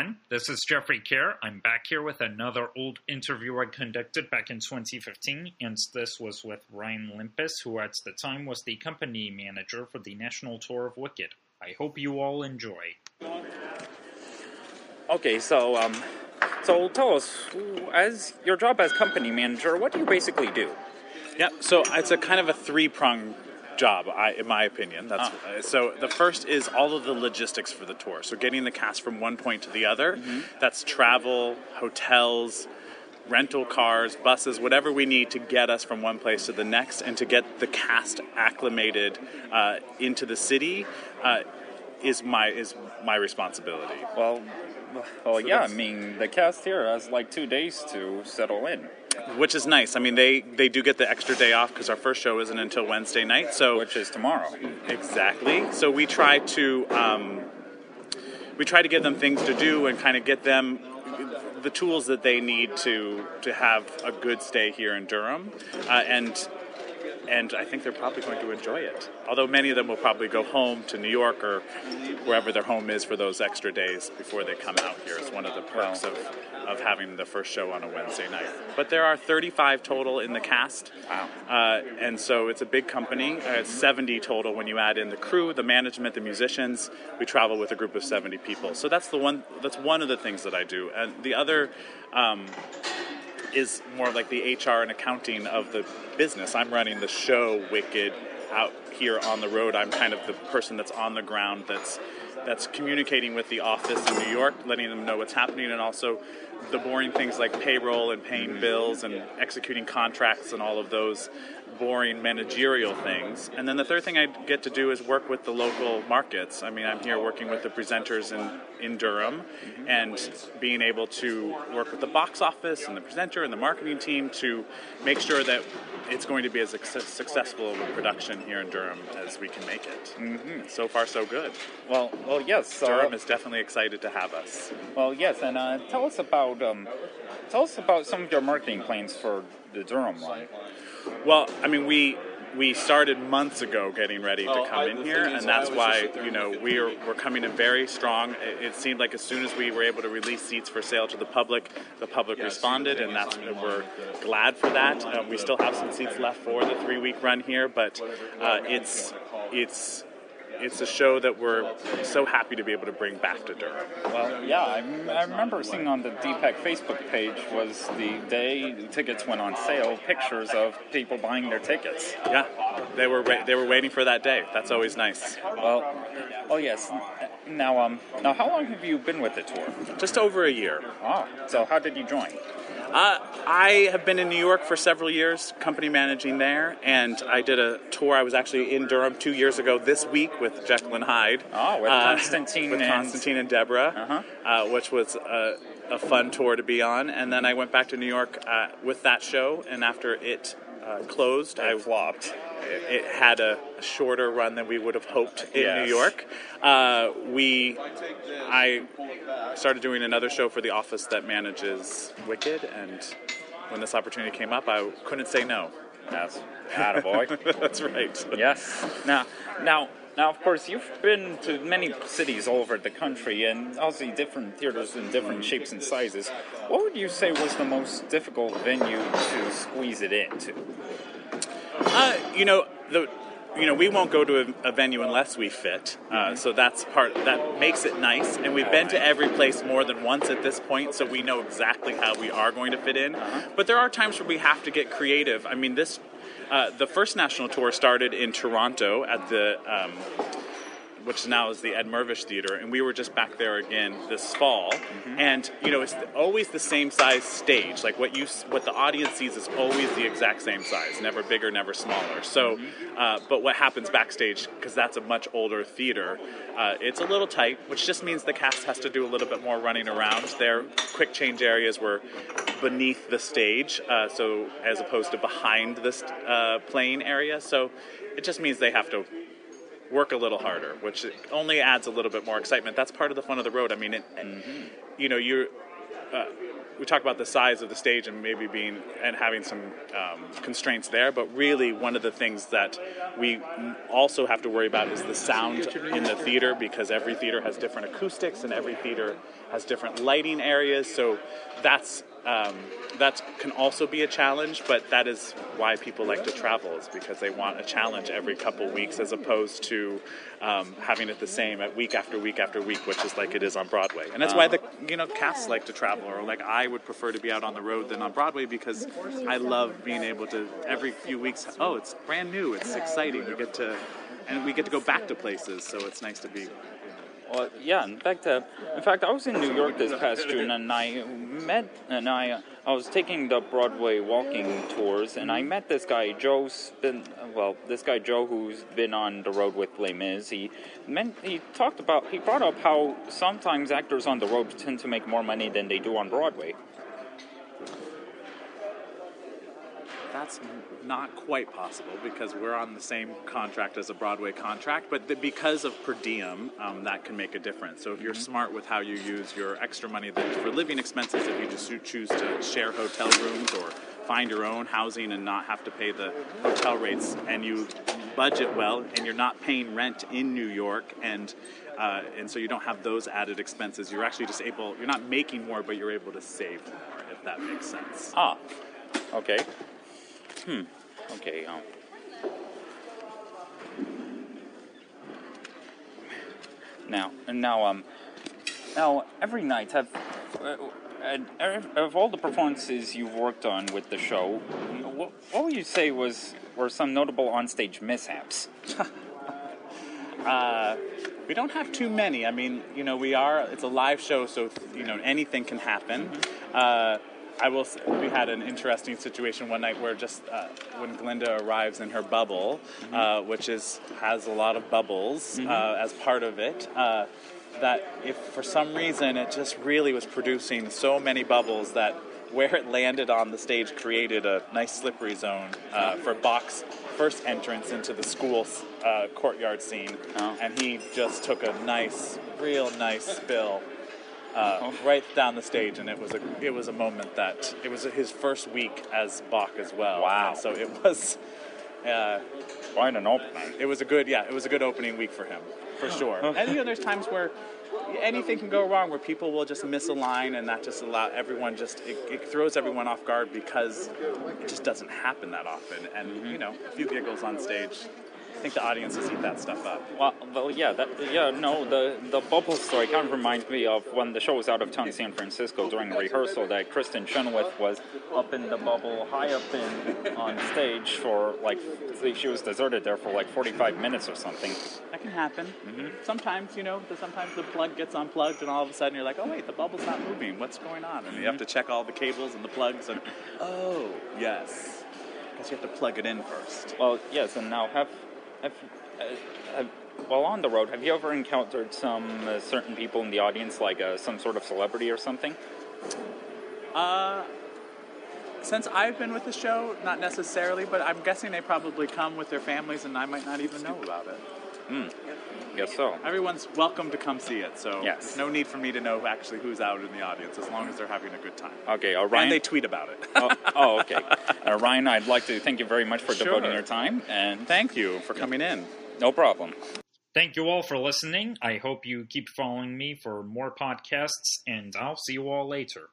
everyone. This is Jeffrey Kerr. I'm back here with another old interview I conducted back in 2015, and this was with Ryan Limpis, who at the time was the company manager for the national tour of Wicked. I hope you all enjoy. Okay, so um, so tell us, as your job as company manager, what do you basically do? Yeah, so it's a kind of a three prong job, I, in my opinion. That's uh, so. The first is all of the logistics for the tour. So getting the cast from one point to the other. Mm-hmm. That's travel, hotels, rental cars, buses, whatever we need to get us from one place to the next, and to get the cast acclimated uh, into the city. Uh, is my is my responsibility. Well, well, yeah. I mean, the cast here has like two days to settle in, which is nice. I mean, they they do get the extra day off because our first show isn't until Wednesday night. So which is tomorrow. exactly. So we try to um, we try to give them things to do and kind of get them the tools that they need to to have a good stay here in Durham, uh, and and I think they're probably going to enjoy it. Although many of them will probably go home to New York or wherever their home is for those extra days before they come out here. It's one of the perks of, of having the first show on a Wednesday night. But there are 35 total in the cast. Wow. Uh, and so it's a big company. Uh, it's 70 total when you add in the crew, the management, the musicians. We travel with a group of 70 people. So that's the one. That's one of the things that I do. And the other. Um, is more like the HR and accounting of the business. I'm running the show Wicked out here on the road. I'm kind of the person that's on the ground that's that's communicating with the office in New York, letting them know what's happening, and also the boring things like payroll and paying bills and executing contracts and all of those boring managerial things. And then the third thing I get to do is work with the local markets. I mean, I'm here working with the presenters in, in Durham and being able to work with the box office and the presenter and the marketing team to make sure that it's going to be as successful of a production here in Durham as we can make it. Mm-hmm. So far, so good. Well, well, yes. So, Durham is definitely excited to have us. well, yes, and uh, tell us about um, tell us about some of your marketing plans for the Durham run. Well, I mean, we we started months ago getting ready to Oh, come in here, and that's why you know we are we're coming in very strong. It, it seemed like as soon as we were able to release seats for sale to the public, the public responded, and that's we're glad for that. Uh, we still have some seats left for the three week run here, but uh, it's it's it's a show that we're so happy to be able to bring back to Durham. Well, yeah, I, I remember seeing on the DPAC Facebook page was the day tickets went on sale, pictures of people buying their tickets. Yeah, they were wa- they were waiting for that day. That's always nice. Well, oh yes. Now, um, now, how long have you been with the tour? Just over a year. Oh, so how did you join? Uh, I have been in New York for several years, company managing there, and I did a tour. I was actually in Durham two years ago this week with Jekyll and Hyde. Oh, with Uh, Constantine with and- Constantine and Deborah, Uh-huh. uh, which was a, a fun tour to be on. And then I went back to New York uh, with that show, and after it uh, closed, I I flopped. it had a, a shorter run than we would have hoped in Yes. New York. Uh, we, I started doing another show for the office that manages Wicked, and when this opportunity came up, I couldn't say no. Yes, attaboy. That's right. yes. Now, now, now, of course, you've been to many cities all over the country, and obviously different theaters in different shapes and sizes. What would you say was the most difficult venue to squeeze it into? Uh, you know the. You know, we won't go to a, a venue unless we fit. Uh, so that's part that makes it nice. And we've been to every place more than once at this point, so we know exactly how we are going to fit in. But there are times where we have to get creative. I mean, this uh, the first national tour started in Toronto at the. Um, which now is the Ed Mirvish Theater, and we were just back there again this fall. And you know, it's always the same size stage. Like what you, what the audience sees is always the exact same size, never bigger, never smaller. So, uh, but what happens backstage, because that's a much older theater, uh, it's a little tight, which just means the cast has to do a little bit more running around. Their quick change areas were beneath the stage, uh, so as opposed to behind this uh, playing area. So, it just means they have to work a little harder, which only adds a little bit more excitement. That's part of the fun of the road. I mean, it, you know, you're uh, we talk about the size of the stage and maybe being and having some um, constraints there, but really one of the things that we also have to worry about is the sound in the theater because every theater has different acoustics and every theater has different lighting areas. So that's um, that can also be a challenge, but that is why people like to travel is because they want a challenge every couple weeks as opposed to um, having it the same at week after week after week, which is like it is on Broadway. And that's why the you know casts like to travel, or like I would prefer to be out on the road than on Broadway because I love being able to every few weeks. Oh, it's brand new, it's exciting. We get to and we get to go back to places, so it's nice to be well, yeah. In fact, uh, in fact, I was in New York this past June, and I met, and I, I was taking the Broadway walking tours, and I met this guy, Joe's been, well, this guy Joe, who's been on the road with Les Mis. He meant he talked about, he brought up how sometimes actors on the road tend to make more money than they do on Broadway. That's not quite possible because we're on the same contract as a Broadway contract, but the, because of per diem, um, that can make a difference. So if you're mm-hmm. smart with how you use your extra money for living expenses, if you just choose to share hotel rooms or find your own housing and not have to pay the hotel rates, and you budget well, and you're not paying rent in New York, and uh, and so you don't have those added expenses. You're actually just able. You're not making more, but you're able to save more, if that makes sense. Ah, okay. Hmm. Okay. Um. Now, now, um, now, every night have, uh, uh, of all the performances you've worked on with the show, what, what would you say was were some notable onstage mishaps? uh, we don't have too many. I mean, you know, we are. It's a live show, so you know anything can happen. Mm-hmm. Uh, I will. We had an interesting situation one night where just uh, when Glinda arrives in her bubble, mm-hmm. uh, which is has a lot of bubbles mm-hmm. uh, as part of it. Uh, that if for some reason it just really was producing so many bubbles that where it landed on the stage created a nice slippery zone uh, for Boq's first entrance into the school uh, courtyard scene, oh. and he just took a nice, real nice spill uh, oh. right down the stage, and it was a it was a moment that it was his first week as Boq as well. Wow! And so it was uh, quite an opening. It was a good yeah, it was a good opening week for him for sure. and you know, there's times where anything can go wrong, where people will just miss a line, and that just allow everyone just it, it throws everyone off guard because it just doesn't happen that often. And mm-hmm. you know, a few giggles on stage I think the audiences eat that stuff up. Well, well yeah, that, yeah, no, the the bubble story kind of reminds me of when the show was out of town in San Francisco during rehearsal. That Kristin Chenoweth was up in the bubble, high up in on stage for like she was deserted there for like 45 minutes or something. That can happen. Mm-hmm. Sometimes, you know, sometimes the plug gets unplugged, and all of a sudden you're like, oh wait, the bubble's not moving. What's going on? And mm-hmm. you have to check all the cables and the plugs, and oh yes, I guess you have to plug it in first. Well, yes, and now have have, while on the road, have you ever encountered some uh, certain people in the audience, like uh, some sort of celebrity or something? Uh, since I've been with the show, not necessarily, but I'm guessing they probably come with their families, and I might not even know about it. Mm. Guess so. Everyone's welcome to come see it, so yes. no need for me to know actually who's out in the audience as long as they're having a good time. Okay, uh, Orion. And they tweet about it. oh, oh, okay. Uh, Ryan, I'd like to thank you very much for sure. devoting your time. and Thank you for coming in. No problem. Thank you all for listening. I hope you keep following me for more podcasts, and I'll see you all later.